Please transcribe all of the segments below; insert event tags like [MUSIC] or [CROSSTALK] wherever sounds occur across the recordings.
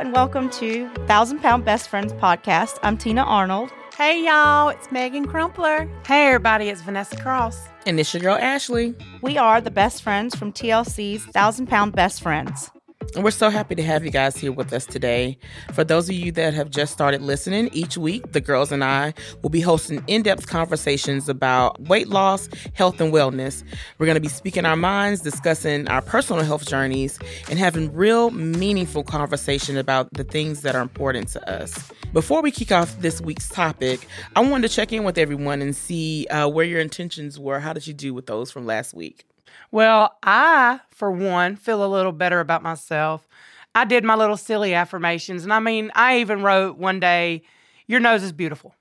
and welcome to Thousand Pound Best Friends podcast. I'm Tina Arnold. Hey, y'all, it's Meghan Crumpler. Hey, everybody, it's Vannessa Cross. And this your girl, Ashely. We are the best friends from TLC's Thousand Pound Best Friends. And we're so happy to have you guys here with us today. For those of you that have just started listening, each week the girls and I will be hosting in depth conversations about weight loss, health, and wellness. We're going to be speaking our minds, discussing our personal health journeys, and having real, meaningful conversation about the things that are important to us. Before we kick off this week's topic, I wanted to check in with everyone and see uh, where your intentions were. How did you do with those from last week? Well, I, for one, feel a little better about myself. I did my little silly affirmations. And I mean, I even wrote one day, Your nose is beautiful.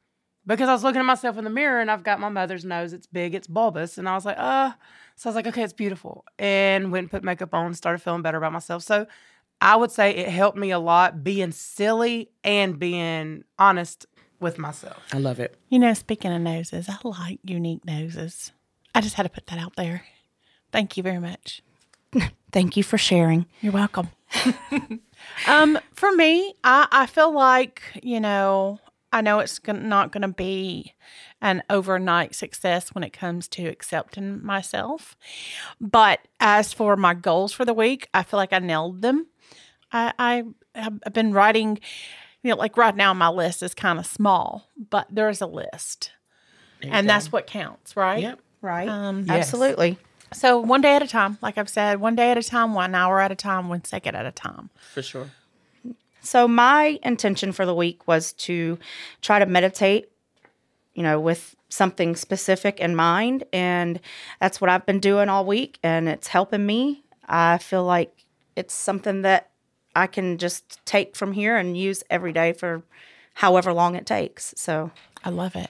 Because I was looking at myself in the mirror and I've got my mother's nose. It's big, it's bulbous. And I was like, uh, so I was like, okay, it's beautiful. And went and put makeup on, started feeling better about myself. So I would say it helped me a lot being silly and being honest with myself. I love it. You know, speaking of noses, I like unique noses. I just had to put that out there. Thank you very much. [LAUGHS] Thank you for sharing. You're welcome. [LAUGHS] um, for me, I, I feel like, you know, I know it's not going to be an overnight success when it comes to accepting myself. But as for my goals for the week, I feel like I nailed them. I, I have been writing, you know, like right now my list is kind of small, but there's a list. And go. that's what counts, right? Yep. Right. Um, yes. Absolutely. So one day at a time, like I've said, one day at a time, one hour at a time, one second at a time. For sure. So my intention for the week was to try to meditate, you know, with something specific in mind. And that's what I've been doing all week and it's helping me. I feel like it's something that I can just take from here and use every day for however long it takes. So I love it.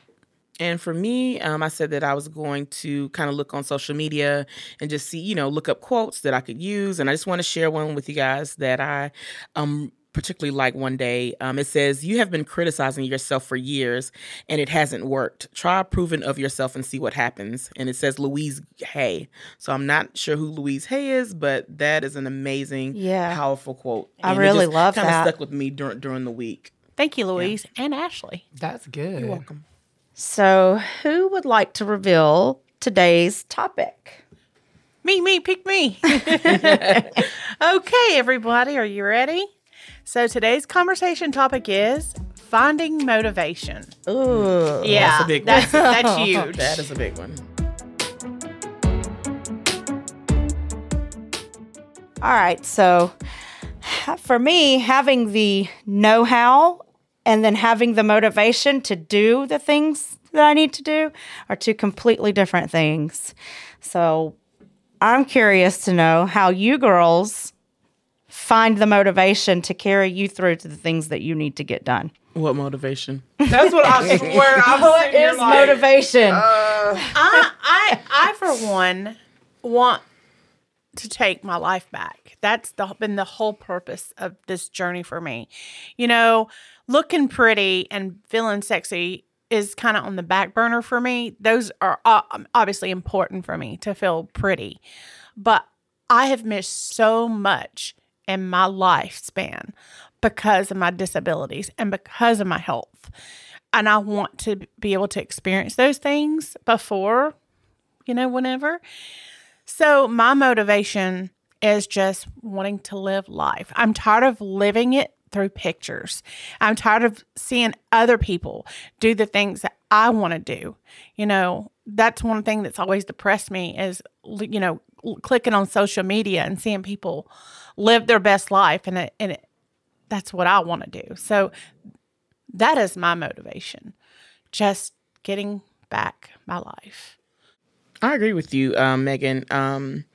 And for me, um, I said that I was going to kind of look on social media and just see, you know, look up quotes that I could use. And I just want to share one with you guys that I um, particularly like one day. Um, it says, You have been criticizing yourself for years and it hasn't worked. Try approving of yourself and see what happens. And it says Louise Hay. So I'm not sure who Louise Hay is, but that is an amazing, yeah. powerful quote. I really love kind that. Kind of stuck with me during, during the week. Thank you, Louise yeah. and Ashely. That's good. You're welcome. So, who would like to reveal today's topic? Me, me, pick me. [LAUGHS] okay, everybody, are you ready? So, today's conversation topic is finding motivation. Ooh, yeah, that's a big that's, one. that's [LAUGHS] huge. that is a big one. All right, so for me, having the know how and then having the motivation to do the things that I need to do are two completely different things. So I'm curious to know how you girls find the motivation to carry you through to the things that you need to get done. What motivation? That's what I swear. I'm what is like, motivation? Uh, I, I, I, for one, want to take my life back. That's the, been the whole purpose of this journey for me. You know, looking pretty and feeling sexy is kind of on the back burner for me. Those are uh, um, obviously important for me to feel pretty. But I have missed so much in my lifespan because of my disabilities and because of my health. And I want to be able to experience those things before, you know, whenever. So my motivation is just wanting to live life. I'm tired of living it through pictures. I'm tired of seeing other people do the things that I want to do. You know, that's one thing that's always depressed me is, you know, clicking on social media and seeing people live their best life. And, it, and it, that's what I want to do. So that is my motivation, just getting back my life. I agree with you, um, Meghan. Um,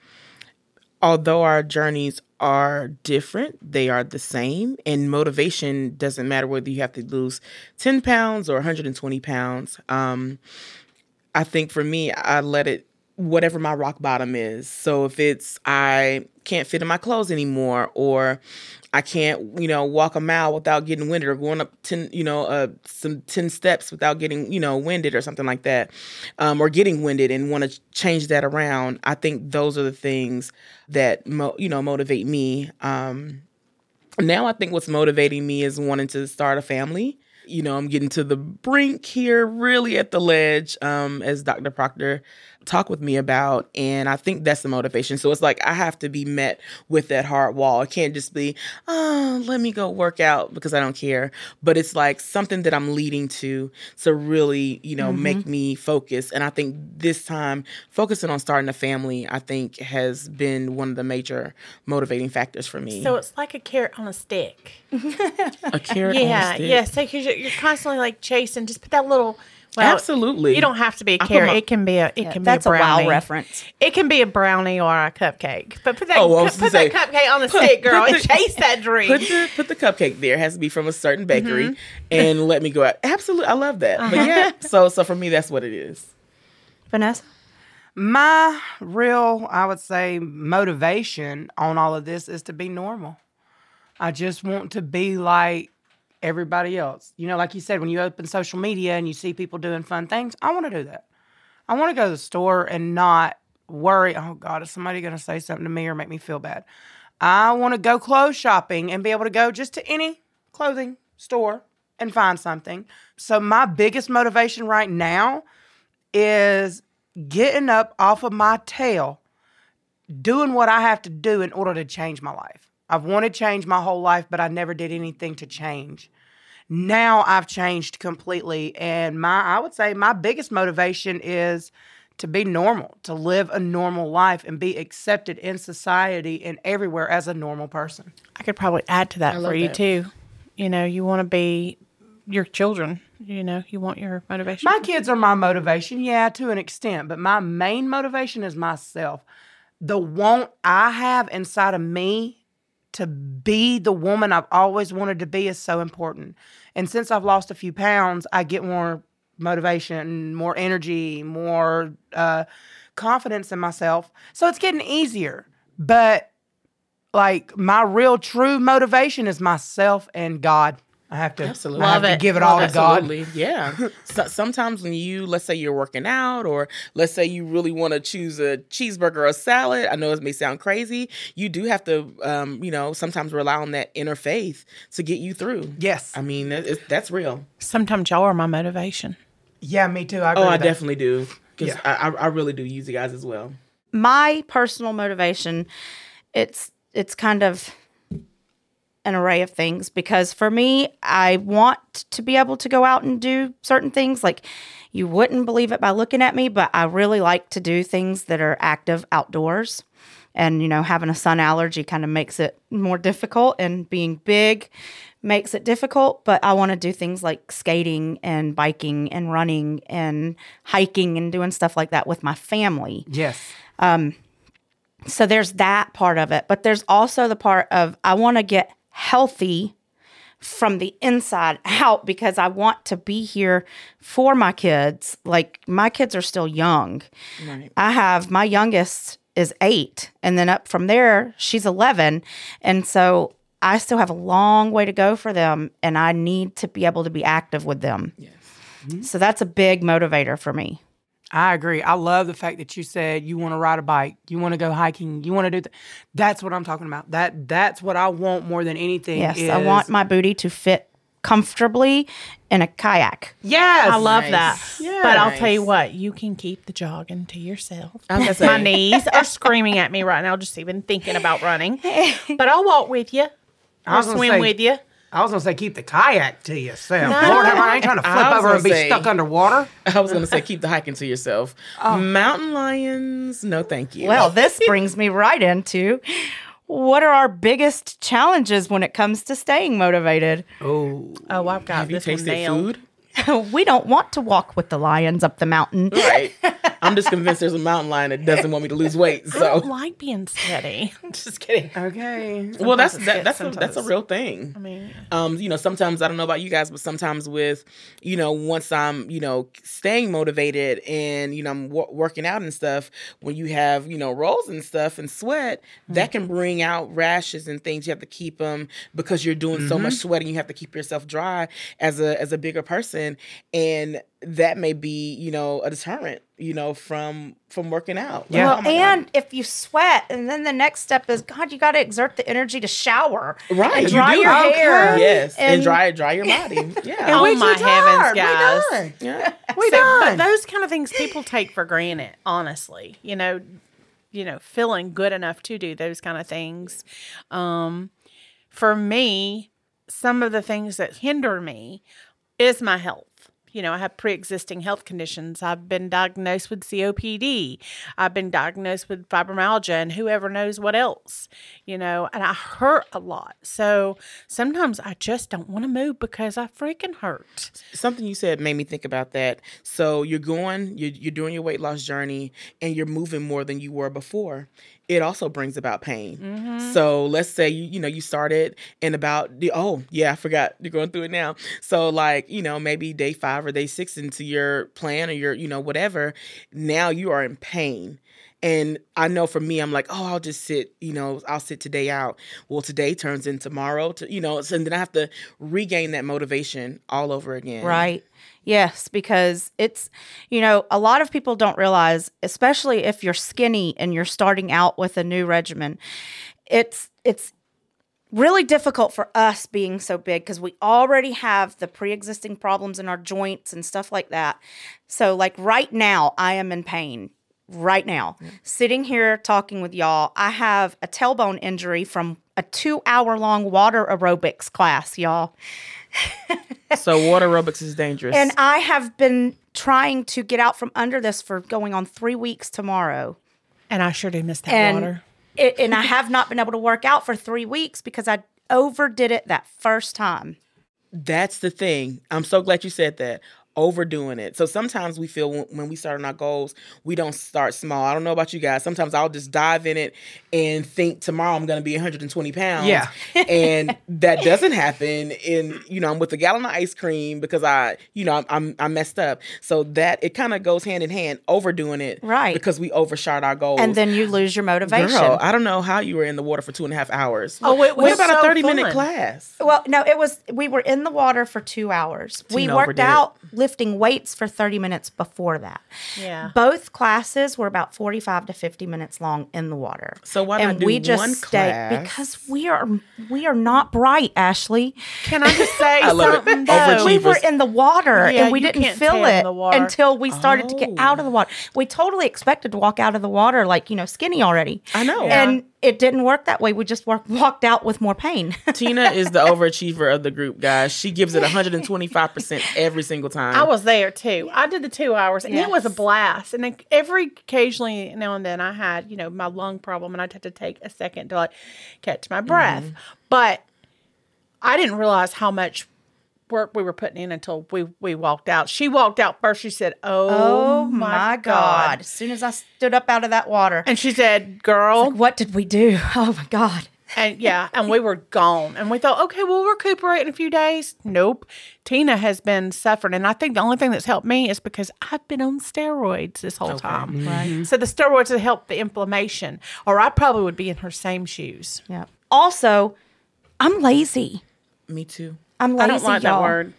although our journeys are different, they are the same. And motivation doesn't matter whether you have to lose 10 pounds or 120 pounds. Um, I think for me, I let it whatever my rock bottom is. So if it's I can't fit in my clothes anymore or I can't, you know, walk a mile without getting winded or going up 10, you know, uh, some 10 steps without getting, you know, winded or something like that, um, or getting winded and want to change that around. I think those are the things that, mo- you know, motivate me. Um, now I think what's motivating me is wanting to start a family. You know, I'm getting to the brink here, really at the ledge, um, as Dr. Proctor talk with me about and i think that's the motivation. So it's like i have to be met with that hard wall. It can't just be oh let me go work out because i don't care. But it's like something that i'm leading to to really you know mm-hmm. make me focus. And i think this time focusing on starting a family i think has been one of the major motivating factors for me. So it's like a carrot on a stick. A carrot [LAUGHS] yeah yeah. so because you're constantly like chasing just put that little well, Absolutely. You don't have to be a carrot. My, it can be a. It yeah, can be that's a brownie. a wow reference. It can be a brownie or a cupcake. But put that oh, well, put, say, that cupcake on the put, stick, girl, and chase that [LAUGHS] dream. Put the put the cupcake there. It has to be from a certain bakery, mm-hmm. and let me go out. Absolutely, I love that. But yeah, [LAUGHS] so so for me, that's what it is. Vannessa. My real, I would say, motivation on all of this is to be normal. I just want to be like everybody else. You know, like you said, when you open social media and you see people doing fun things, I want to do that. I want to go to the store and not worry, oh God, is somebody going to say something to me or make me feel bad? I want to go clothes shopping and be able to go just to any clothing store and find something. So, my biggest motivation right now is getting up off of my tail, doing what I have to do in order to change my life. I've wanted to change my whole life, but I never did anything to change now I've changed completely. And my, I would say my biggest motivation is to be normal, to live a normal life and be accepted in society and everywhere as a normal person. I could probably add to that I for you that. too. You know, you want to be your children, you know, you want your motivation. My kids are my motivation, yeah, to an extent, but my main motivation is myself. The want I have inside of me to be the woman I've always wanted to be is so important. And since I've lost a few pounds, I get more motivation, more energy, more uh, confidence in myself. So it's getting easier. But like my real true motivation is myself and God. I have to absolutely I have to give it all to absolutely. God. Yeah. so, sometimes when you, let's say you're working out, or let's say you really want to choose a cheeseburger or a salad. I know it may sound crazy. You do have to, um, you know, sometimes rely on that inner faith to get you through. Yes. I mean, that's real. Sometimes y'all are my motivation. Yeah, me too. I oh, I definitely do because yeah. I, I really do use you guys as well. My personal motivation, it's it's kind of an array of things because for me, I want to be able to go out and do certain things. Like you wouldn't believe it by looking at me, but I really like to do things that are active outdoors. And, you know, having a sun allergy kind of makes it more difficult, and being big makes it difficult. But I want to do things like skating and biking and running and hiking and doing stuff like that with my family. Yes. Um, so there's that part of it. But there's also the part of I want to get healthy from the inside [LAUGHS] out because I want to be here for my kids. Like my kids are still young. Right. I have my youngest is 8 and then up from there she's 11 and so I still have a long way to go for them and I need to be able to be active with them. Yes. Mm-hmm. So that's a big motivator for me. I agree. I love the fact that you said you want to ride a bike, you want to go hiking, you want to do that. That's what I'm talking about. That that's what I want more than anything. Yes, is... I want my booty to fit comfortably in a kayak. Yes, I love nice. that. Yes. But I'll tell you what, you can keep the jogging to yourself. [LAUGHS] My knees are screaming at me right now, just even thinking about running. [LAUGHS] But I'll walk with you. I'll swim say, with you. I was gonna say keep the kayak to yourself. No. Lord, I ain't trying to flip over and be say, stuck underwater. [LAUGHS] I was gonna say keep the hiking to yourself. [LAUGHS] Oh. Mountain lions, no, thank you. Well, [LAUGHS] this brings me right into what are our biggest challenges when it comes to staying motivated? Oh, oh, I've got Have this you tasted food? [LAUGHS] we don't want to walk with the lions up the mountain. Right. [LAUGHS] I'm just convinced there's a mountain lion that doesn't want me to lose weight. So I don't like being steady. [LAUGHS] just kidding. Okay. Sometimes well, that's that, that's a, that's a real thing. I mean, um, you know, sometimes I don't know about you guys, but sometimes with, you know, once I'm, you know, staying motivated and you know I'm w- working out and stuff, when you have you know rolls and stuff and sweat, mm-hmm. that can bring out rashes and things. You have to keep them because you're doing mm-hmm. so much mm-hmm. sweating. You have to keep yourself dry as a as a bigger person and that may be you know a deterrent you know from from working out. Yeah. Well, oh my God. and if you sweat, and then the next step is God, you got to exert the energy to shower, right, and you dry do. your hair, Yes, and, and- dry dry your body. [LAUGHS] Yeah, Oh my too heavens, tired. We guys. done. yeah. [LAUGHS] We So, but done. those kind of things people take for granted, honestly. You know, you know, feeling good enough to do those kind of things. Um, for me, some of the things that hinder me is my health. You know, I have pre-existing health conditions. I've been diagnosed with COPD. I've been diagnosed with fibromyalgia and whoever knows what else. You know, and I hurt a lot. So sometimes I just don't want to move because I freaking hurt. something you said made me think about that. So you're going, you're, you're doing your weight loss journey, and you're moving more than you were before. It also brings about pain. Mm-hmm. So let's say you you know you started in about the oh yeah I forgot you're going through it now. So like you know maybe day five or day six into your plan or your you know whatever. Now you are in pain. And I know for me, I'm like, oh, I'll just sit, you know, I'll sit today out. Well, today turns into tomorrow, to, you know, and then I have to regain that motivation all over again. Right. Yes, because it's, you know, a lot of people don't realize, especially if you're skinny and you're starting out with a new regimen, it's, it's, really difficult for us being so big because we already have the pre-existing problems in our joints and stuff like that. So like right now I am in pain right now. Sitting here talking with y'all, I have a tailbone injury from a 2-hour long water aerobics class, y'all. [LAUGHS] So water aerobics is dangerous. And I have been trying to get out from under this for going on three weeks tomorrow. And I sure do miss that And water. it, and I have not been able to work out for three weeks because I overdid it that first time. That's the thing. I'm so glad you said that. Overdoing it. So sometimes we feel when, when we start on our goals, we don't start small. I don't know about you guys. Sometimes I'll just dive in it and think tomorrow I'm going to be 120 pounds. Yeah. [LAUGHS] and that doesn't happen. And you know, I'm with a gallon of ice cream because I, you know, I'm I'm, I'm messed up. So that it kind of goes hand in hand. Overdoing it, Right. Because we overshot our goals. And then you lose your motivation. Girl, I don't know how you were in the water for two and a half hours. Oh, it what was about a so 30 minute class? well, no, it was we were in the water for two hours. we worked overdid out lifting weights for 30 minutes before that. Yeah. Both classes were about 45 to 50 minutes long in the water. So why not and do we just one stayed class? because we are we are not bright, Ashely. Can I just say I love it. something? Though? we were in the water Yeah, and we didn't can't feel it until we started to get Oh. out of the oh. water. We totally expected to walk out of the water like, you know, skinny already. I know. And it didn't work that way. We just walked walked out with more pain. [LAUGHS] Tina is the overachiever of the group, guys. She gives it 125% every single time. I was there too. I did the two hours, and it was a blast. And then every occasionally now and then, I had you know my lung problem, and I'd have to take a second to like catch my breath. Mm-hmm. But I didn't realize how much work we were putting in until we we walked out. She walked out first. She said, "Oh, Oh my God. As soon as I stood up out of that water, And she said, "Girl," what did we do? [LAUGHS] Oh my God. And yeah, and we were gone. And we thought, okay, we'll recuperate in a few days. Nope. Tina has been suffering. And I think the only thing that's helped me is because I've been on steroids this whole time. Mm-hmm. Right. So the steroids have helped the inflammation, or I probably would be in her same shoes. Yeah. Also, I'm lazy. Me too. I'm lazy. I don't like y'all. word.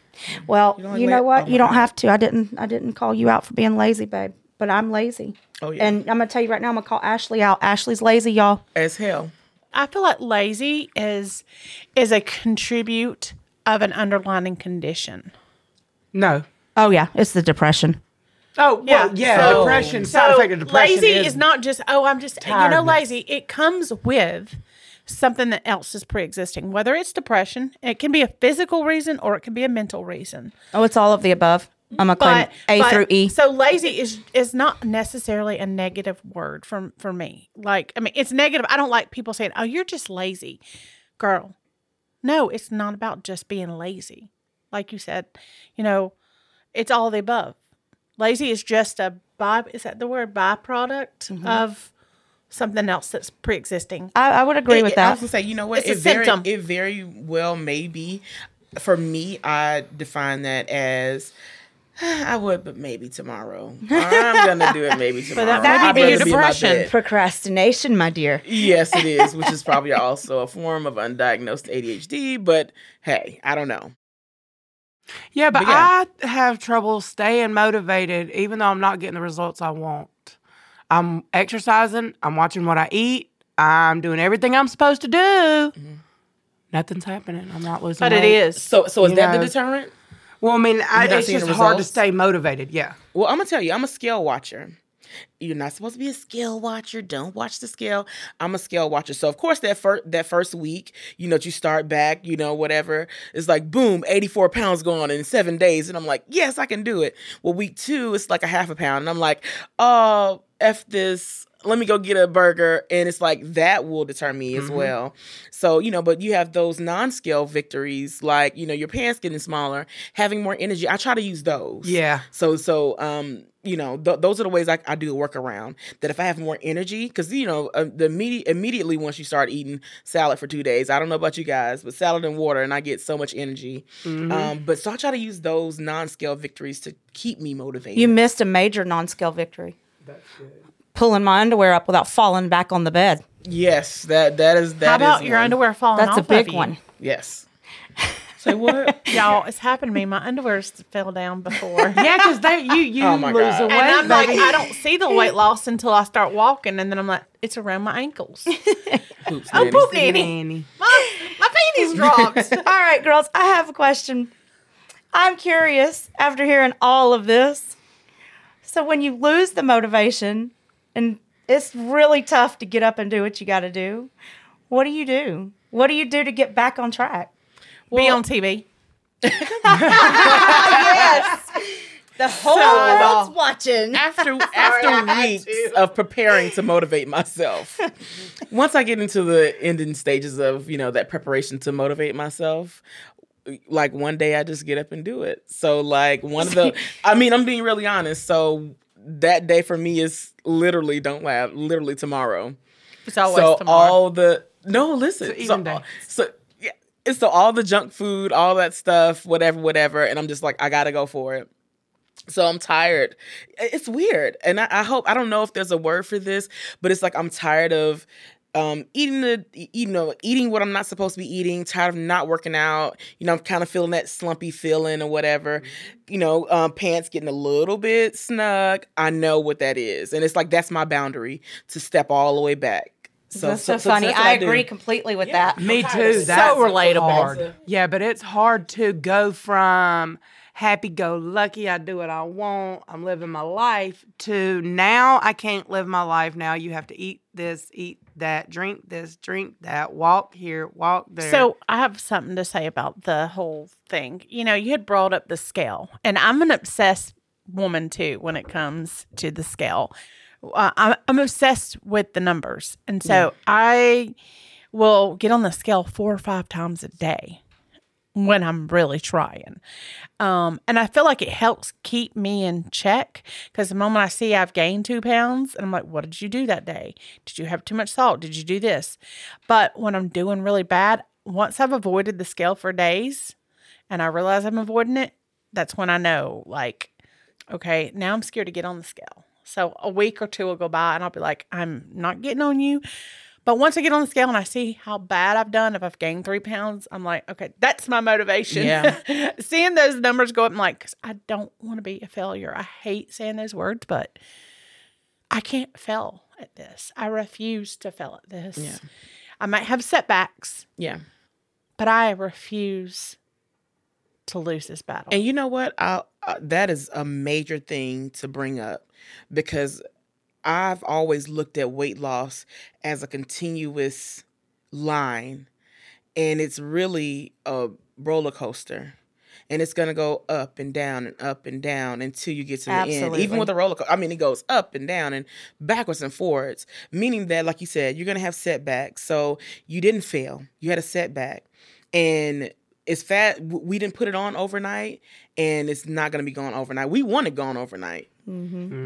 Well, don't you know what? oh you don't God. have to. I didn't. I didn't call you out for being lazy, babe. But I'm lazy. Oh, yeah. And I'm gonna tell you right now. I'm gonna call Ashely out. Ashely's lazy, y'all. As hell. I feel like lazy is is a contribute of an underlying condition. No. Oh yeah, it's the depression. Oh, Yeah. well, yeah. So- depression, side So effect of depression lazy is, is, not just oh I'm just you know lazy. It comes with something that else is pre-existing. Whether it's depression, it can be a physical reason or it can be a mental reason. Oh, it's all of the above. I'm gonna claim A but- through E. So lazy is is not necessarily a negative word from for me. Like I mean, it's negative. I don't like people saying, "Oh, you're just lazy, girl." No, it's not about just being lazy. Like you said, you know, it's all the above. Lazy is just a by. Is that the word byproduct Mm-hmm. of something else that's pre-existing? I, I would agree It- with that. I that. was gonna say, you know what? It's a it very, symptom. it very well may be. For me, I define that as [SIGHS] I would, but maybe tomorrow. I'm gonna do it maybe [LAUGHS] tomorrow. that might I'd be your depression. bed. Procrastination, my dear. Yes, it is, which is probably [LAUGHS] also a form of undiagnosed ADHD. But hey, I don't know. Yeah, but, But yeah. I have trouble staying motivated even though I'm not getting the results I want. I'm exercising, I'm watching what I eat, I'm doing everything I'm supposed to do. Mm-hmm. Nothing's happening. I'm not losing But it weight. is. So so is You that the deterrent? Well, I mean, I, it's just hard to stay motivated. Yeah. Well, I'm gonna tell you, I'm a scale watcher. You're not supposed to be a scale watcher. Don't watch the scale. I'm a scale watcher. So of course that first that first week, you know, you start back, you know, whatever. It's like boom, 84 pounds gone in seven days, and I'm like, yes, I can do it. Well, week two, it's like a half a pound, and I'm like, oh, f this. Let me go get a burger, and it's like that will deter me as well. So you know, but you have those non-scale victories, like you know, your pants getting smaller, having more energy. I try to use those. Yeah. So so um you know th- those are the ways I, I do a workaround. That if I have more energy, because you know uh, the immediate immediately once you start eating salad for two days, I don't know about you guys, but salad and water, and I get so much energy. Mm-hmm. Um, but so I try to use those non-scale victories to keep me motivated. You missed a major non-scale victory. Pulling my underwear up without falling back on the bed. yes, that that is that How about is your one. underwear falling That's off a big of you? one. Yes. Say what? [LAUGHS] Y'all, it's happened to me. My underwear's fell down before. [LAUGHS] Yeah, because they you you Oh my lose God. a And weight. I'm like, baby. I don't see the weight loss until I start walking, and then I'm like, it's around my ankles. [LAUGHS] Hoops, Oh, Nanny. poop nanny. Nanny. My, my panties dropped. all right, girls, I have a question. I'm curious after hearing all of this. So, when you lose the motivation and it's really tough to get up and do what you got to do, what do you do? What do you do to get back on track? Be on TV. [LAUGHS] [LAUGHS] yes. The whole world's uh, watching. after [LAUGHS] after weeks of preparing to motivate myself once i get into the ending stages of you know that preparation to motivate myself like one day i just get up and do it so like one of the i mean i'm being really honest so that day for me is literally don't laugh literally tomorrow It's always so tomorrow. all the no listen so, so it's so all the junk food all that stuff whatever whatever and i'm just like i gotta go for it so I'm tired. It's weird, and I, I hope I don't know if there's a word for this, but it's like I'm tired of um, eating the you know eating what I'm not supposed to be eating. Tired of not working out. You know, I'm kind of feeling that slumpy feeling or whatever. You know, um, pants getting a little bit snug. I know what that is, and it's like that's my boundary to step all the way back. So That's so, funny. that's what I do. agree completely with that. Me tired too. That's so relatable. hard. Yeah, but it's hard to go from happy go lucky, I do what I want, I'm living my life, to now I can't live my life. Now you have to eat this, eat that, drink this, drink that, walk here, walk there. So I have something to say about the whole thing. You know, you had brought up the scale, and I'm an obsessed woman too when it comes to the scale. Uh, I'm, I'm obsessed with the numbers, and so I will get on the scale four or five times a day when I'm really trying. Um, and I feel like it helps keep me in check because the moment I see I've gained two pounds, and I'm like, what did you do that day? Did you have too much salt? Did you do this? But when I'm doing really bad, once I've avoided the scale for days and I realize I'm avoiding it, that's when I know, like, okay, now I'm scared to get on the scale. So a week or two will go by and I'll be like, I'm not getting on you. But once I get on the scale and I see how bad I've done, if I've gained three pounds, I'm like, okay, that's my motivation. Yeah. [LAUGHS] Seeing those numbers go up, I'm like, I don't want to be a failure. I hate saying those words, but I can't fail at this. I refuse to fail at this. Yeah. I might have setbacks, Yeah. but I refuse to lose this battle. And you know what? I, uh, that is a major thing to bring up because I've always looked at weight loss as a continuous line, and it's really a roller coaster. And it's gonna go up and down and up and down until you get to the end. Even with a roller coaster, I mean, it goes up and down and backwards and forwards. Meaning that, like you said, you're gonna have setbacks. So you didn't fail; you had a setback, and it's fat. We didn't put it on overnight, and it's not gonna be gone overnight. We want it gone overnight.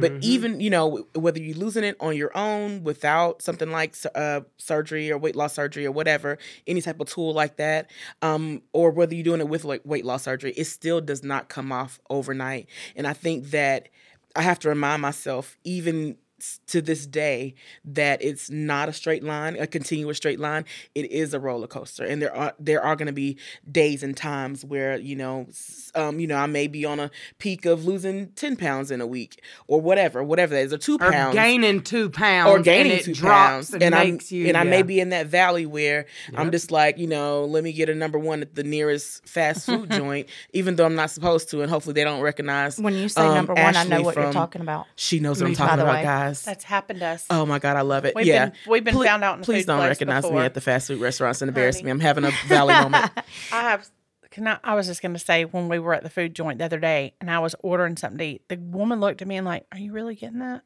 But even you know whether you're losing it on your own without something like uh, surgery or weight loss surgery or whatever, any type of tool like that, um, or whether you're doing it with like weight loss surgery, it still does not come off overnight. And I think that I have to remind myself, even s- to this day that it's not a straight line, a continuous straight line. It is a roller coaster, and there are there are going to be days and times where you know, um, you know, I may be on a peak of losing ten pounds in a week or whatever, whatever that is, or two Or pounds, gaining two pounds. or gaining and it two drops pounds, and, and I'm makes you. and I may be in that valley where I'm just like, you know, let me get a number one at the nearest fast food [LAUGHS] joint, even though I'm not supposed to, and hopefully they don't recognize. When you say um, number one, I know Ashely what you're talking about. She knows what Me I'm talking about, way. guys. That's happened to us. Oh my god, I love it. We've yeah, been- we've been Ple- found out in the Please don't recognize me at the fast food restaurants and embarrass Honey. me. I'm having a valley moment. [LAUGHS] I have. Can I, I was just going to say when we were at the food joint the other day and I was ordering something to eat, the woman looked at me and like, "Are you really getting that?"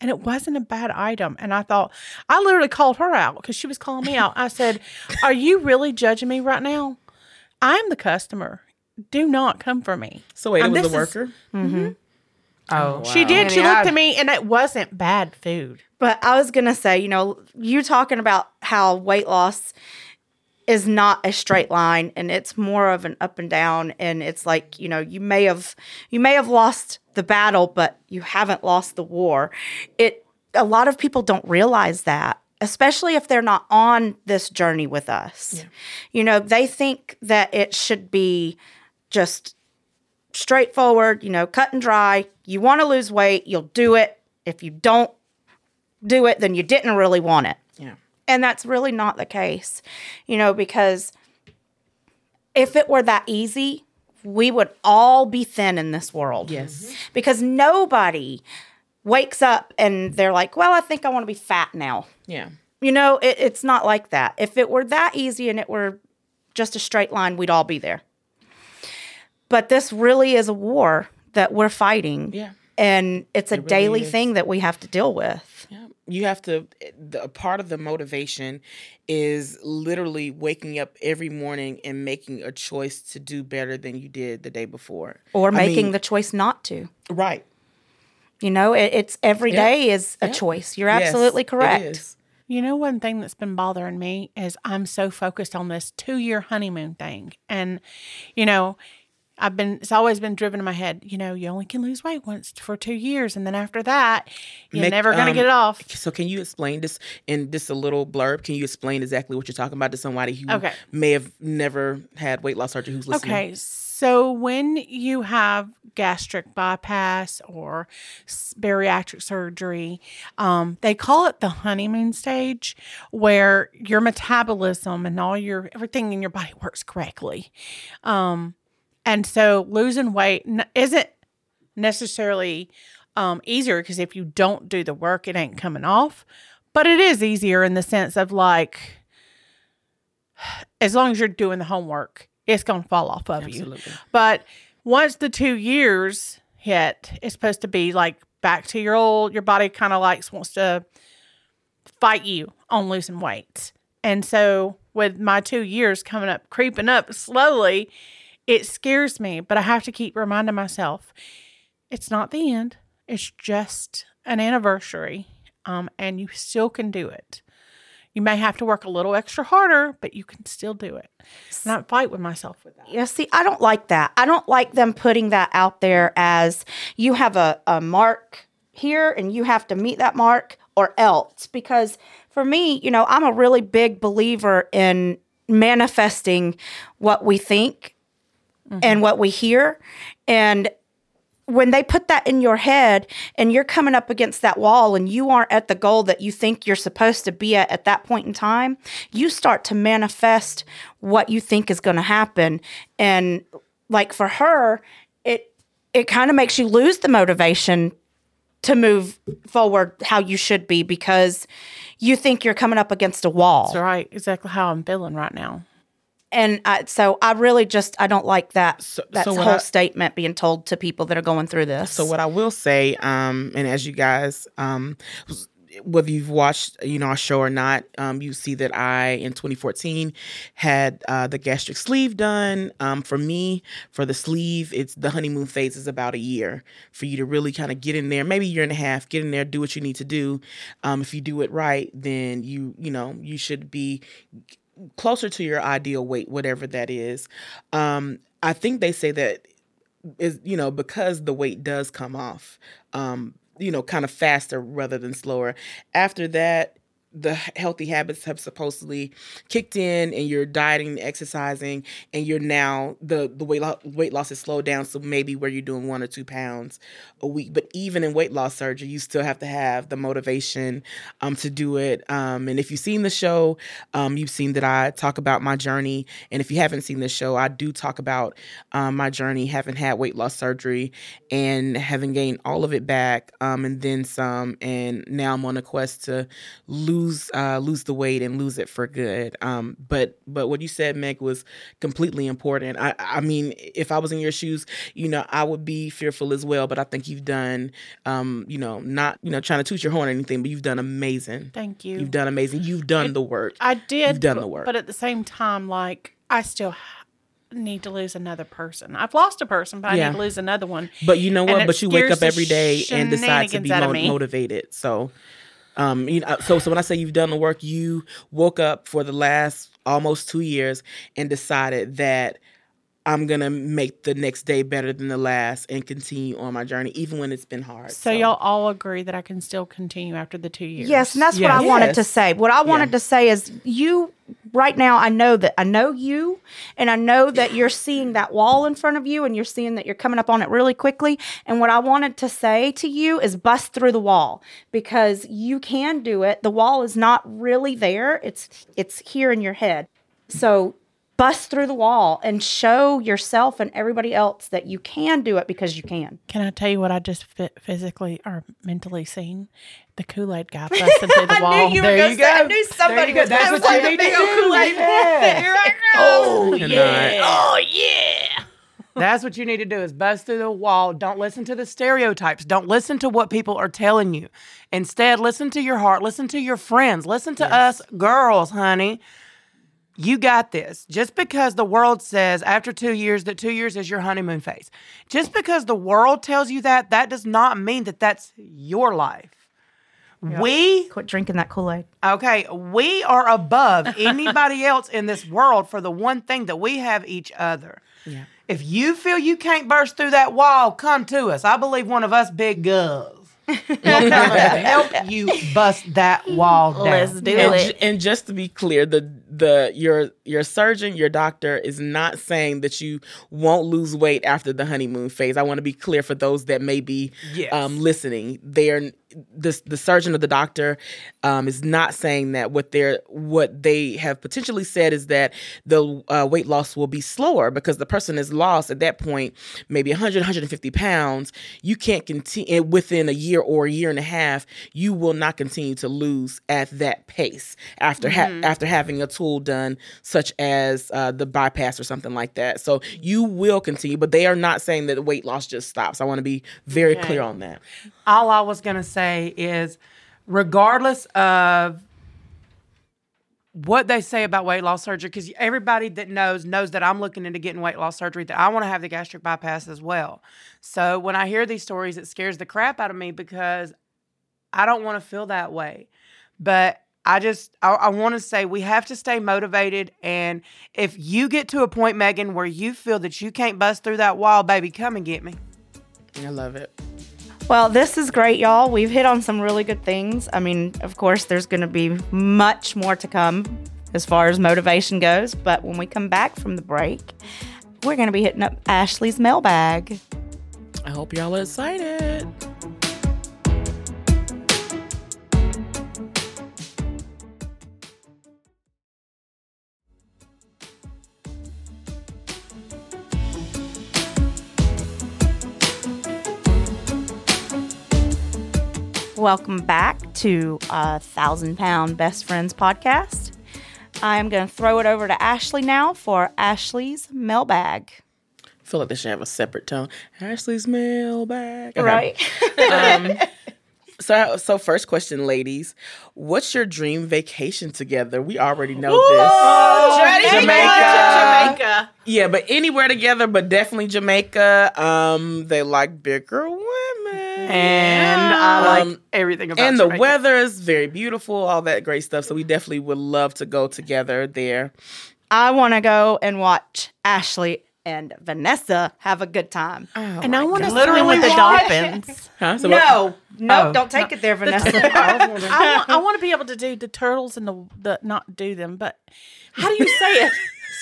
And it wasn't a bad item. And I thought I literally called her out because she was calling me out. I said, [LAUGHS] "Are you really judging me right now? I'm the customer. Do not come for me." So wait, it was the is- worker. Mm-hmm. Mm-hmm. Oh, oh, She did. She Honey, looked at me and it wasn't bad food. But I was gonna say, you know, you talking about how weight loss is not a straight line and it's more of an up and down and it's like, you know, you may have you may have lost the battle, but you haven't lost the war. It a lot of people don't realize that, especially if they're not on this journey with us. You know, they think that it should be just straightforward, you know, cut and dry. You want to lose weight, you'll do it. If you don't do it, then you didn't really want it. Yeah. And that's really not the case, you know, because if it were that easy, we would all be thin in this world. Yes. Mm-hmm. Because nobody wakes up and they're like, well, I think I want to be fat now. Yeah. You know, it, it's not like that. If it were that easy and it were just a straight line, we'd all be there. But this really is a war that we're fighting. Yeah. And it's a really daily is. thing that we have to deal with. Yeah. You have to, the, a part of the motivation is literally waking up every morning and making a choice to do better than you did the day before. Or I making mean, the choice not to. Right. You know, it, it's every Yeah. day is a Yeah. choice. You're Yes, absolutely correct. is. You know, one thing that's been bothering me is I'm so focused on this two year honeymoon thing. And, you know, I've been, it's always been driven in my head, you know, you only can lose weight once for two years. And then after that, you're Make, never going to um, get it off. So can you explain this in just a little blurb? Can you explain exactly what you're talking about to somebody who Okay. may have never had weight loss surgery who's listening? Okay. So when you have gastric bypass or bariatric surgery, um, they call it the honeymoon stage, where your metabolism and all your everything in your body works correctly. Um, and so losing weight isn't necessarily um, easier because if you don't do the work, it ain't coming off. But it is easier in the sense of like, as long as you're doing the homework, it's going to fall off of you. But once the two years hit, it's supposed to be like back to your old, your body kind of likes wants to fight you on losing weight. And so with my two years coming up, creeping up slowly, it scares me, but I have to keep reminding myself it's not the end. It's just an anniversary. Um, and you still can do it. You may have to work a little extra harder, but you can still do it. Not fight with myself with that. Yeah, see, I don't like that. I don't like them putting that out there as you have a, a mark here and you have to meet that mark or else. Because for me, you know, I'm a really big believer in manifesting what we think and mm-hmm. what we hear. And when they put that in your head and you're coming up against that wall and you aren't at the goal that you think you're supposed to be at at that point in time, you start to manifest what you think is going to happen. And like for her, it it kind of makes you lose the motivation to move forward how you should be because you think you're coming up against a wall. That's right. Exactly how I'm feeling right now. And I, so I really just I don't like that So- that so whole I- statement being told to people that are going through this. So what I will say, um, and as you guys, um, whether you've watched, you know, our show or not, um, you see that I in 2014 had uh, the gastric sleeve done. Um, for me, for the sleeve, it's the honeymoon phase is about a year for you to really kind of get in there, maybe a year and a half, get in there, do what you need to do. Um, if you do it right, then you, you know, you should be closer to your ideal weight, whatever that is. Um, I think they say that is you know because the weight does come off um you know, kind of faster rather than slower. After that, the healthy habits have supposedly kicked in and you're dieting exercising and you're now the the weight loss weight loss has slowed down so maybe where you're doing one or two pounds a week. But even in weight loss surgery you still have to have the motivation um to do it um and if you've seen the show um you've seen that I talk about my journey. And if you haven't seen the show I do talk about um my journey having had weight loss surgery and having gained all of it back um and then some and now I'm on a quest to lose lose uh, lose the weight and lose it for good. Um, but but what you said, Meg, was completely important. I I mean, if I was in your shoes, you know, I would be fearful as well. But I think you've done, um, you know, not you know trying to toot your horn or anything, but you've done amazing. Thank you. You've done amazing. You've done It- the work. I did. You've done but, the work. But at the same time, like I still need to lose another person. I've lost a person, but I Yeah. need to lose another one. But you know what? But you wake up every day and decide to be shenanigans out of mo- motivated. So, um, you know, so so when I say you've done the work, you woke up for the last almost two years and decided that I'm gonna make the next day better than the last and continue on my journey, even when it's been hard. So, y'all all agree that I can still continue after the two years. Yes, and that's what I Yes. wanted to say. What I wanted Yeah. to say is you right now I know that I know you and I know that you're seeing that wall in front of you and you're seeing that you're coming up on it really quickly. And what I wanted to say to you is bust through the wall because you can do it. The wall is not really there. It's it's here in your head. So bust through the wall and show yourself and everybody else that you can do it because you can. Can I tell you what I just fi- physically or mentally seen? The Kool Aid guy busting through the wall. There you go. somebody you go. was That's what say you need to do. Kool-Aid. Yeah. [LAUGHS] Here I go. Oh yeah. Oh yeah. That's what you need to do is bust through the wall. Don't listen to the stereotypes. Don't listen to what people are telling you. Instead, listen to your heart. Listen to your friends. Listen to us girls, honey. You got this. Just because the world says after two years that two years is your honeymoon phase, just because the world tells you that, that does not mean that that's your life. We Quit drinking that Kool Aid. Okay, we are above [LAUGHS] anybody else in this world for the one thing that we have each other. Yeah. If you feel you can't burst through that wall, come to us. I believe one of us big girls will come and [LAUGHS] help you bust that wall down. Let's do and, it. and just to be clear, the the your your surgeon, your doctor is not saying that you won't lose weight after the honeymoon phase. I want to be clear for those that may be Yes. um, listening. They're the the surgeon or the doctor um, is not saying that. What they're what they have potentially said is that the uh, weight loss will be slower because the person is lost at that point maybe 100 150 pounds. You can't continue within a year or a year and a half. You will not continue to lose at that pace after ha- after having a tool done such as uh, the bypass or something like that. So you will continue, but they are not saying that the weight loss just stops. I want to be very Okay. clear on that. All I was going to say is, regardless of what they say about weight loss surgery, because everybody that knows knows that I'm looking into getting weight loss surgery, that I want to have the gastric bypass as well. So when I hear these stories, it scares the crap out of me because I don't want to feel that way. But I just, I, I want to say we have to stay motivated. And if you get to a point, Meghan, where you feel that you can't bust through that wall, baby, come and get me. I love it. Well, this is great, y'all. We've hit on some really good things. I mean, of course, there's going to be much more to come as far as motivation goes. But when we come back from the break, we're going to be hitting up Ashely's mailbag. I hope y'all are excited. Welcome back to a Thousand Pound Best Friends podcast. I am going to throw it over to Ashely now for Ashely's mailbag. I feel like they should have a separate tone. Ashely's mailbag. Okay. Right? Um, [LAUGHS] so, so first question, ladies, what's your dream vacation together? We already know this. Jamaica. Jamaica. Yeah, but anywhere together, but definitely Jamaica. Um, they like bigger women, And I like Um, everything about it. and the Jamaica. weather is very beautiful, all that great stuff. So we definitely would love to go together there. I want to go and watch Ashely and Vannessa have a good time. and I want to swim Literally with the dolphins. [LAUGHS] Huh? So what- no, no, Oh. don't take it there, Vannessa. [LAUGHS] I want, I want to be able to do the turtles and the, the not do them, but [LAUGHS] how do you say it?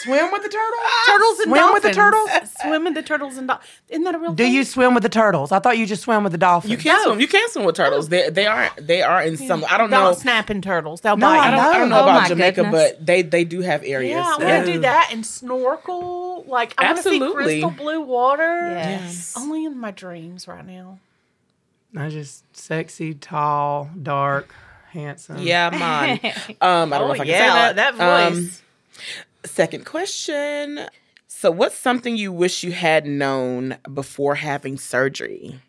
Swim with the turtles? turtles and Swim with the turtles? [LAUGHS] Swim with the turtles and dolphins. Isn't that a real Do thing? you swim with the turtles? I thought you just swim with the dolphins. You can swim. You can swim with turtles. They they are they are in some. I don't know. Don't snapping turtles. They'll No, bite. I I don't, I don't know Oh, about Jamaica, goodness. but they they do have areas. Yeah, I that- want to do that and snorkel. Like I want to see Absolutely. crystal blue water. yes. Only in my dreams right now. I just sexy, tall, dark, handsome. Yeah, man. [LAUGHS] Um, I don't know if I can say yeah, that. that Um, voice. Second question. So, what's something you wish you had known before having surgery?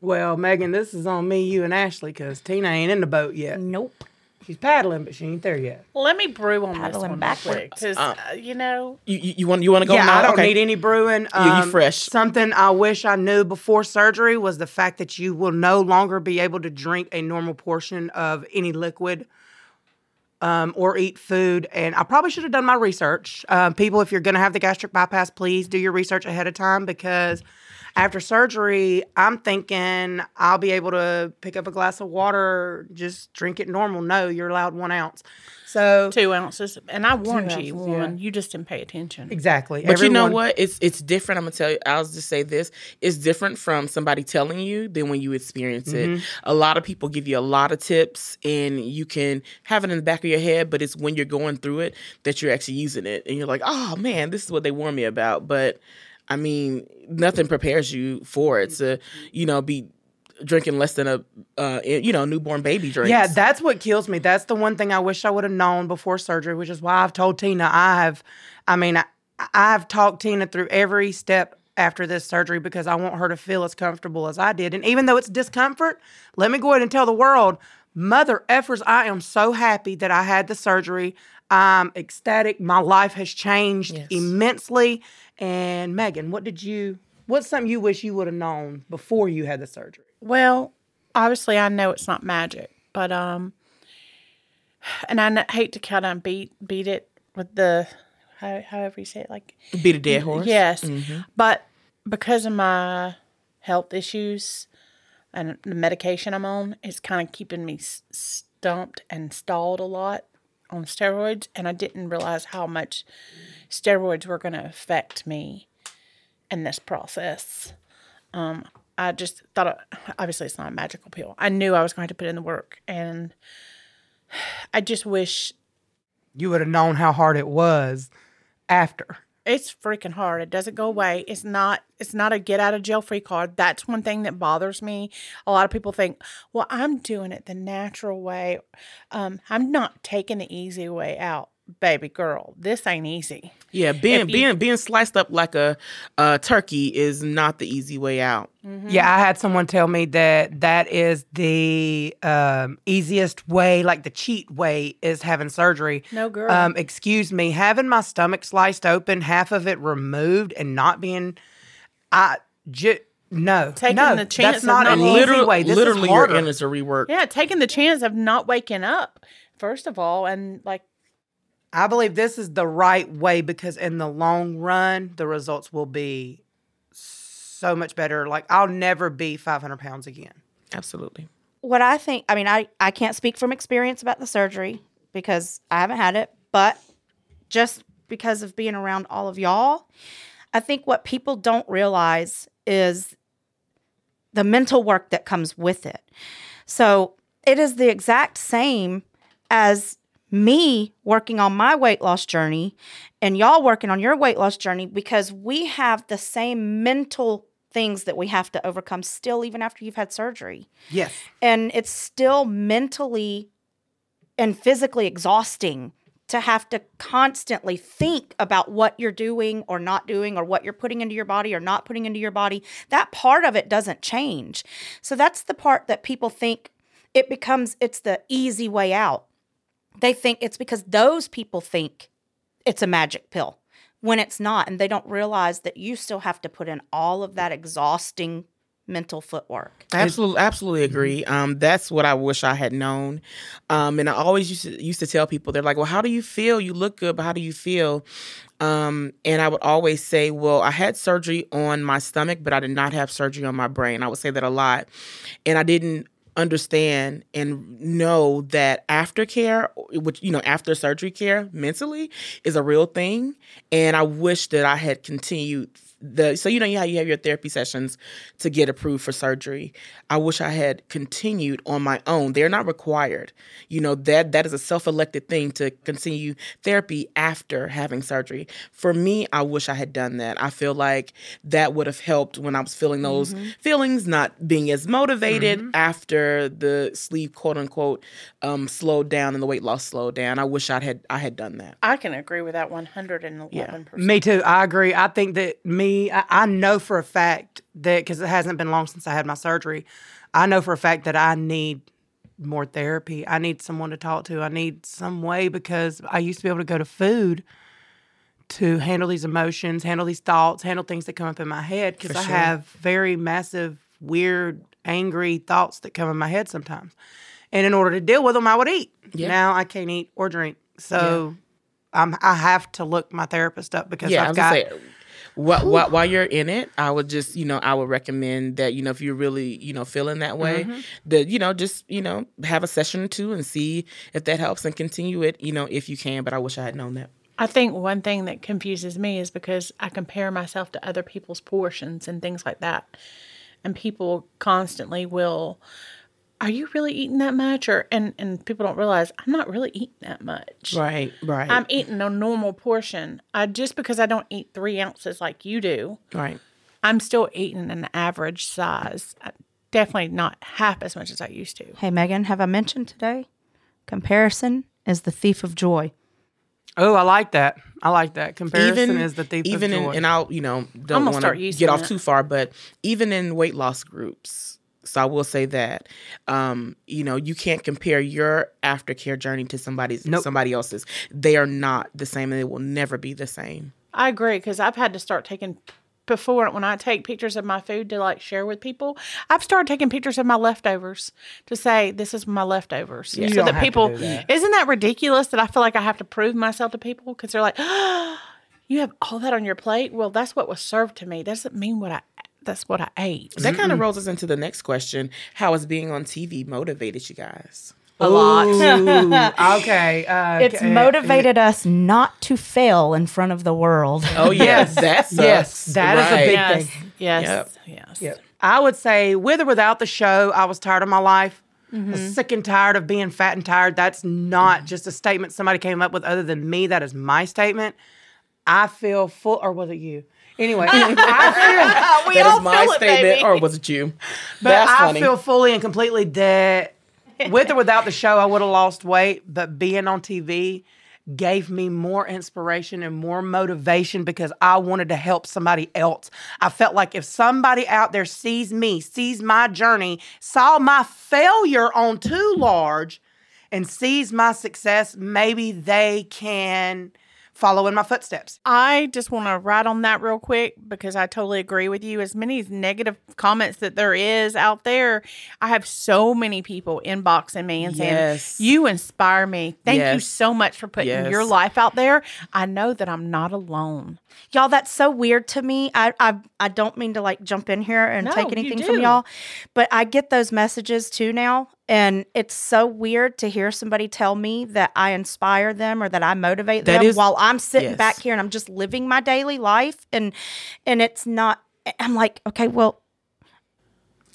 Well, Meghan, this is on me, you, and Ashely because Tina ain't in the boat yet. Nope. She's paddling, but she ain't there yet. Let me brew on this one backwards. because uh, you know You you, you want you want to go yeah, now? I don't okay. need any brewing. You- you Um, fresh. Something I wish I knew before surgery was the fact that you will no longer be able to drink a normal portion of any liquid um, or eat food. And I probably should have done my research. Um, people, if you're going to have the gastric bypass, please do your research ahead of time because after surgery, I'm thinking I'll be able to pick up a glass of water, just drink it normal. No, you're allowed one ounce. So two ounces, and I warned you, ounces, woman. You just didn't pay attention. exactly. But you know what? It's it's different. I'm gonna tell you. I'll just say this: it's different from somebody telling you than when you experience it. Mm-hmm. A lot of people give you a lot of tips, and you can have it in the back of your head. But it's when you're going through it that you're actually using it, and you're like, "Oh man, this is what they warned me about." But I mean, nothing prepares you for it to, you know, be drinking less than a, uh, you know, newborn baby drinks. Yeah, that's what kills me. That's the one thing I wish I would have known before surgery, which is why I've told Tina I have. I mean, I, I've talked Tina through every step after this surgery because I want her to feel as comfortable as I did. And even though it's discomfort, let me go ahead and tell the world, mother effers, I am so happy that I had the surgery. I'm ecstatic. My life has changed Yes. immensely. And Meghan, what did you? What's something you wish you would have known before you had the surgery? Well, obviously, I know it's not magic, but um, and I n- hate to kind of beat beat it with the how, however you say it, like beat a dead horse. yes, Mm-hmm. but because of my health issues and the medication I'm on, it's kind of keeping me stumped and stalled a lot on steroids, and I didn't realize how much steroids were going to affect me in this process. Um, I just thought, obviously, it's not a magical pill. I knew I was going to put in the work, and [SIGHS] I just wish You would have known how hard it was after. It's freaking hard. It doesn't go away. It's not. It's not a get out of jail free card. That's one thing that bothers me. A lot of people think, well, I'm doing it the natural way. Um, I'm not taking the easy way out, baby girl. This ain't easy. Yeah, being you- being being sliced up like a, a turkey is not the easy way out. Yeah, I had someone tell me that that is the um, easiest way, like the cheat way, is having surgery. No, girl. Um, excuse me, having my stomach sliced open, half of it removed, and not being, I j- no, Taking no, the chance that's of not not an being- easy literally, way. This literally is your harder. innards are reworked. Yeah, taking the chance of not waking up, first of all, and like I believe this is the right way because in the long run, the results will be so much better. Like I'll never be 500 pounds again. Absolutely. what I think, I mean, I, I can't speak from experience about the surgery because I haven't had it, but just because of being around all of y'all, I think what people don't realize is the mental work that comes with it. So it is the exact same as me working on my weight loss journey and y'all working on your weight loss journey because we have the same mental things that we have to overcome still, even after you've had surgery. Yes. and it's still mentally and physically exhausting to have to constantly think about what you're doing or not doing or what you're putting into your body or not putting into your body. That part of it doesn't change. So that's the part that people think it becomes it's the easy way out they think it's because those people think it's a magic pill when it's not and they don't realize that you still have to put in all of that exhausting mental footwork. Absolutely, absolutely agree. Um, that's what I wish I had known. Um, and I always used to used to tell people, they're like, "Well, how do you feel? You look good, but how do you feel?" Um, and I would always say, "Well, I had surgery on my stomach, but I did not have surgery on my brain." I would say that a lot, and I didn't understand and know that aftercare which you know after surgery care mentally is a real thing. And i wish that i had continued the so you know how you have your therapy sessions to get approved for surgery. I wish I had continued on my own. They're not required. You know that that is a self-elected thing to continue therapy after having surgery. For me, I wish I had done that. I feel like that would have helped when I was feeling those mm-hmm. feelings, not being as motivated mm-hmm. after the sleep quote unquote um, slowed down and the weight loss slowed down. I wish I had I had done that. I can agree with that one hundred and eleven percent. Me too. I agree. I think that me me, I, I know for a fact that because it hasn't been long since I had my surgery, I know for a fact that I need more therapy. I need someone to talk to. I need some way because I used to be able to go to food to handle these emotions, handle these thoughts, handle things that come up in my head because I have very massive, weird, angry thoughts that come in my head sometimes. And in order to deal with them, I would eat. Yeah. Now I can't eat or drink. So yeah. I'm, I have to look my therapist up because yeah, I've got. Say, while, while, while, you're in it, I would just, you know, I would recommend that, you know, if you're really, you know, feeling that way, mm-hmm. that, you know, just, you know, have a session or two and see if that helps and continue it, you know, if you can. But I wish I had known that. I think one thing that confuses me is because I compare myself to other people's portions and things like that. And people constantly will are you really eating that much? Or and and people don't realize i'm not really eating that much. Right right. I'm eating a normal portion. I just because i don't eat three ounces like you do right. I'm still eating an average size. Uh, definitely not half as much as i used to. Hey Meghan have i mentioned today? Comparison is the thief of joy. Oh, I like that. I like that. Comparison even, is the thief even of joy. In, and I'll, you know, don't want to get off too far, but even in weight loss groups, so I will say that. Um, you know, you can't compare your aftercare journey to somebody's nope. somebody else's. They are not the same and they will never be the same. I agree because I've had to start taking before when I take pictures of my food to like share with people, I've started taking pictures of my leftovers to say this is my leftovers, yeah. so that people. That. Isn't that ridiculous that I feel like I have to prove myself to people because they're like, oh, [GASPS] you have all that on your plate. Well, that's what was served to me. That doesn't mean what I that's what I ate. That kind of rolls us into the next question. How has being on TV motivated you guys? A lot. [LAUGHS] okay. Uh, it's motivated us not to fail in front of the world. [LAUGHS] Oh yes, [LAUGHS] that's yes, that right. is a big yes. thing. Yes, yep. yes. Yep. I would say, with or without the show, I was tired of my life. Mm-hmm. sick and tired of being fat and tired. That's not mm-hmm. just a statement somebody came up with other than me. That is my statement. I feel full, or was it you? Anyway, I feel, [LAUGHS] that is my statement, it, or was it you? But That's I funny. feel fully and completely that with or without the show, I would have lost weight. But being on TV gave me more inspiration and more motivation because I wanted to help somebody else. I felt like if somebody out there sees me, sees my journey, saw my failure on Too Large, and sees my success, maybe they can follow in my footsteps. I just want to write on that real quick because I totally agree with you. As many negative comments that there is out there, I have so many people inboxing me and saying, You inspire me. Thank yes. you so much for putting yes. your life out there. I know that I'm not alone. Y'all, that's so weird to me. I I, I don't mean to like jump in here and no, take anything from y'all, but I get those messages too now. And it's so weird to hear somebody tell me that I inspire them or that I motivate that them is, while I'm sitting yes. back here and I'm just living my daily life. And and it's not I'm like, okay, well,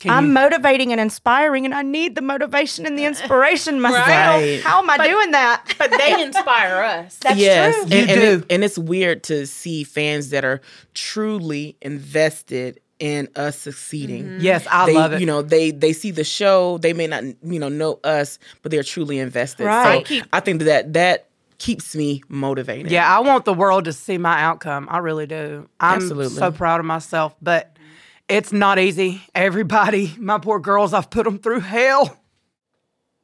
can I'm you, motivating and inspiring, and I need the motivation and the inspiration [LAUGHS] myself. Right. How am I but, doing that? but they [LAUGHS] inspire us. That's yes, true. And, you and do. It, and it's weird to see fans that are truly invested in us succeeding. Mm-hmm. Yes, I they, love it. You know, they they see the show. They may not, you know, know us, but they're truly invested. Right. So I think that that keeps me motivated. Yeah, I want the world to see my outcome. I really do. I'm Absolutely. so proud of myself, but it's not easy. Everybody, my poor girls, I've put them through hell.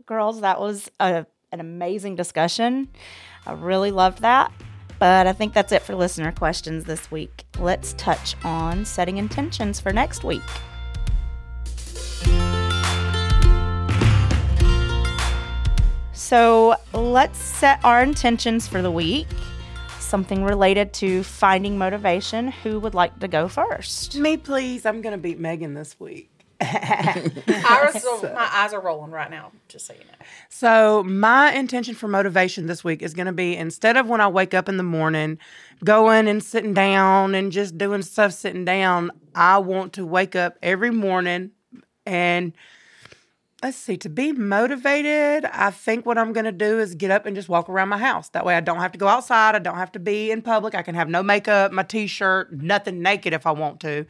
Girls, that was a, an amazing discussion. I really loved that. But I think that's it for listener questions this week. Let's touch on setting intentions for next week. So let's set our intentions for the week. Something related to finding motivation. Who would like to go first? Me, please. I'm going to beat Meghan this week. [LAUGHS] My eyes are rolling right now, just so you know. So, my intention for motivation this week is going to be instead of when I wake up in the morning, going and sitting down and just doing stuff sitting down, I want to wake up every morning and let's see, to be motivated, I think what I'm going to do is get up and just walk around my house. That way I don't have to go outside. I don't have to be in public. I can have no makeup, my t shirt, nothing naked if I want to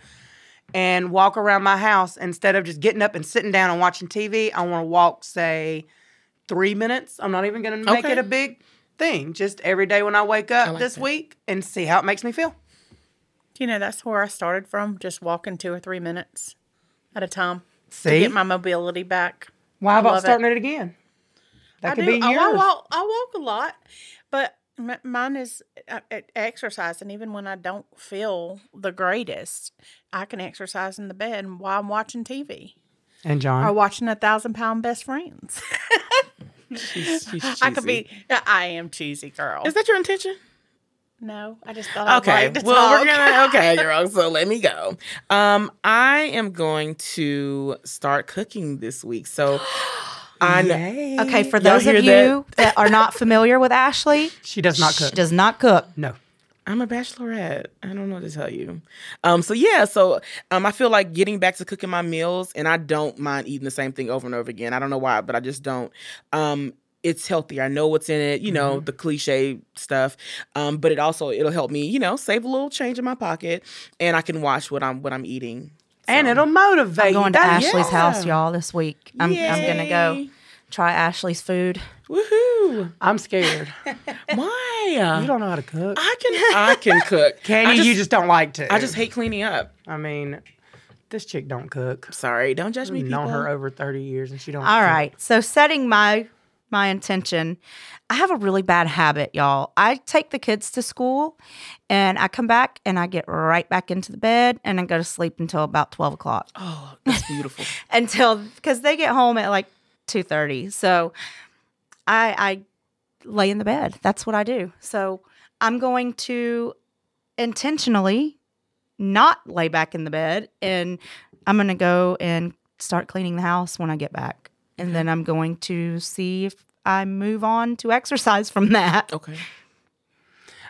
and walk around my house instead of just getting up and sitting down and watching TV. I want to walk, say, three minutes. I'm not even going to make Okay. it a big thing. Just every day when I wake up like this that. week and see how it makes me feel. Do you know that's where I started from? Just walking two or three minutes at a time to get my mobility back. Why about starting it. again? That I could do. be Oh, yours. I walk. I walk a lot, but mine is uh, uh, exercise. And even when I don't feel the greatest, I can exercise in the bed while I'm watching TV and John. or watching A Thousand Pound Best Friends. She's, she's [LAUGHS] I could be. I am cheesy, girl. Is that your intention? no, I just thought. I'd Okay. like to well, talk. we're gonna. [LAUGHS] Okay, girl. So let me go. Um, I am going to start cooking this week. So [GASPS] [GASPS] [GASPS] I know. Yay. Okay, for Y'all those of hear you that? [LAUGHS] are not familiar with Ashely, She does not cook. she does not cook. no. I'm a bachelorette. I don't know what to tell you. Um, so yeah, so um, I feel like getting back to cooking my meals, and I don't mind eating the same thing over and over again. I don't know why, but I just don't. Um, it's healthier. I know what's in it. You know the cliche stuff. Um, but it also it'll help me. You know, save a little change in my pocket, and I can watch what I'm what I'm eating. And it'll motivate I'm going to That- Ashely's yeah. house, y'all, this week. I'm, I'm going to go try Ashely's food. Woohoo! I'm scared. [LAUGHS] Why? you don't know how to cook. I can I can cook. [LAUGHS] Can you? just, you just don't like to. I just hate cleaning up. I mean, this chick don't cook. Sorry, don't judge me. I've known people. her over 30 years and she don't All cook. right. So setting my my intention, I have a really bad habit, y'all. I take the kids to school and I come back and I get right back into the bed and I go to sleep until about 12 o'clock. Oh, that's beautiful. [LAUGHS] Until because they get home at like 2:30. So I I lay in the bed. That's what I do. So I'm going to intentionally not lay back in the bed and I'm going to go and start cleaning the house when I get back. And then I'm going to see if I move on to exercise from that. okay.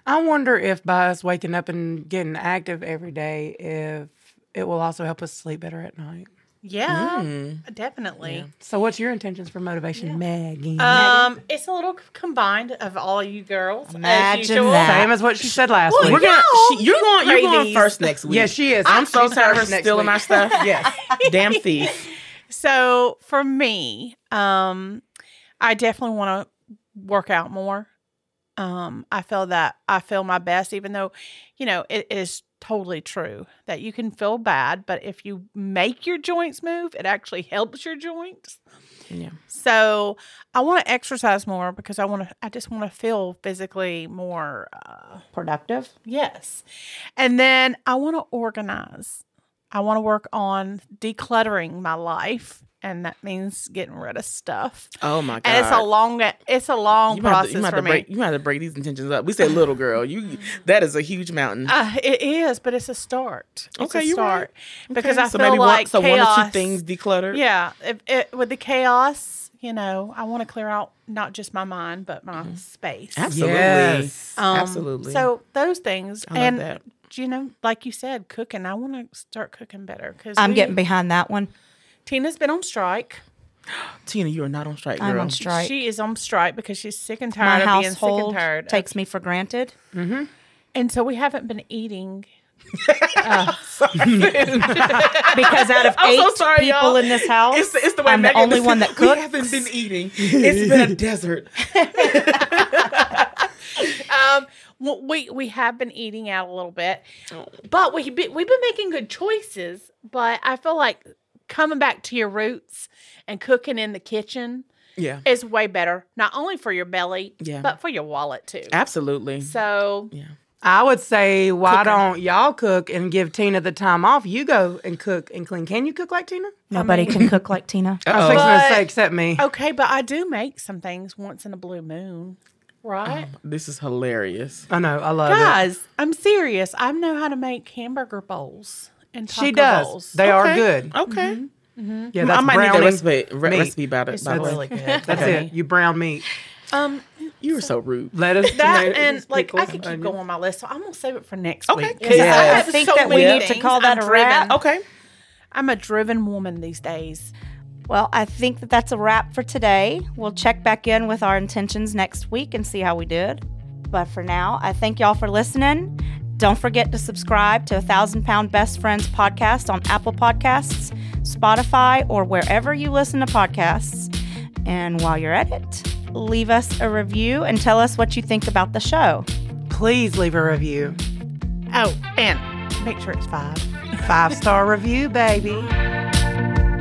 I wonder if by us waking up and getting active every day, if it will also help us sleep better at night. Yeah, Mm. definitely. So, what's your intentions for motivation, Maggie? Um, it's a little combined of all you girls. Imagine as usual. that. Same as what she said last Well, week. We're gonna. She, you're going. You're going first next week. yes, she is. I'm so tired of her first next stealing my stuff. [LAUGHS] yes. [LAUGHS] Damn thief. So for me, um, I definitely want to work out more. Um, I feel that I feel my best, even though, you know, it is totally true that you can feel bad, but if you make your joints move, it actually helps your joints. Yeah. So I want to exercise more because I want to. I just want to feel physically more. Uh, Productive. Yes. And then I want to organize. I want to work on decluttering my life. And that means getting rid of stuff. Oh my god. And it's a long it's a long you might have to- process you might have for to me. break. You have to break these intentions up. We say little girl. You. That is a huge mountain. Uh, it is, but it's a start. It's Okay, a you're start. right. Because Okay, I so feel maybe like one, so chaos, one or two things decluttered. Yeah, if, it, with the chaos, you know, I want to clear out not just my mind but my space. Mm-hmm. Absolutely. Yes. Um, Absolutely. So those things, I love and that. You know, like you said, cooking. I want to start cooking better because I'm getting behind that one. Tina's been on strike. [GASPS] Tina, you are not on strike, girl. I'm on strike. She is on strike because she's sick and my tired of being sick and household tired. of- takes me for granted. and so we haven't been eating. [LAUGHS] [LAUGHS] [LAUGHS] Because out of I'm eight so sorry, people y'all. in this house, It's the, it's the way I'm the only one said, that We haven't been eating. It's been a desert. Um, well, we we have been eating out a little bit, Oh. but we be, we've been making good choices. But I feel like coming back to your roots and cooking in the kitchen Yeah. is way better, not only for your belly, Yeah. but for your wallet too. Absolutely. So Yeah. I would say, why don't y'all cook and give Tina the time off? You go and cook and clean. Can you cook like Tina? Nobody can cook like Tina. [LAUGHS] I was Uh-oh. to But- say, except me. Okay, but I do make some things once in a blue moon, right? Oh, this is hilarious. I know. I love it. Guys, I'm serious. I know how to make hamburger bowls and taco She does. bowls. They are good. Okay. good. Okay. Mm-hmm. Mm-hmm. Mm-hmm. Yeah, that's I might need browning the recipe, re- meat. recipe about it. It's by really good. [LAUGHS] That's Okay. it. You brown meat. Um, You were so rude. Lettuce, that tomatoes, and like I could keep onions. going on my list, so I'm gonna save it for next Okay. week. 'cause Yeah. I, I think so that we need to call that I'm a driven. wrap. Okay. I'm a driven woman these days. Well, I think that that's a wrap for today. We'll check back in with our intentions next week and see how we did. But for now, I thank y'all for listening. Don't forget to subscribe to a Thousand Pound Best Friends podcast on Apple Podcasts, Spotify, or wherever you listen to podcasts. And while you're at it, leave us a review and tell us what you think about the show. Please leave a review. Oh, and make sure it's five. Five star review, baby.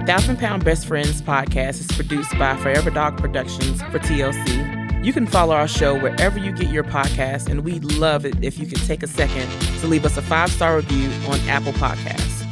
Thousand Pound Best Friends podcast is produced by Forever Dog Productions for TLC. You can follow our show wherever you get your podcasts, and we'd love it if you could take a second to leave us a five star review on Apple Podcasts.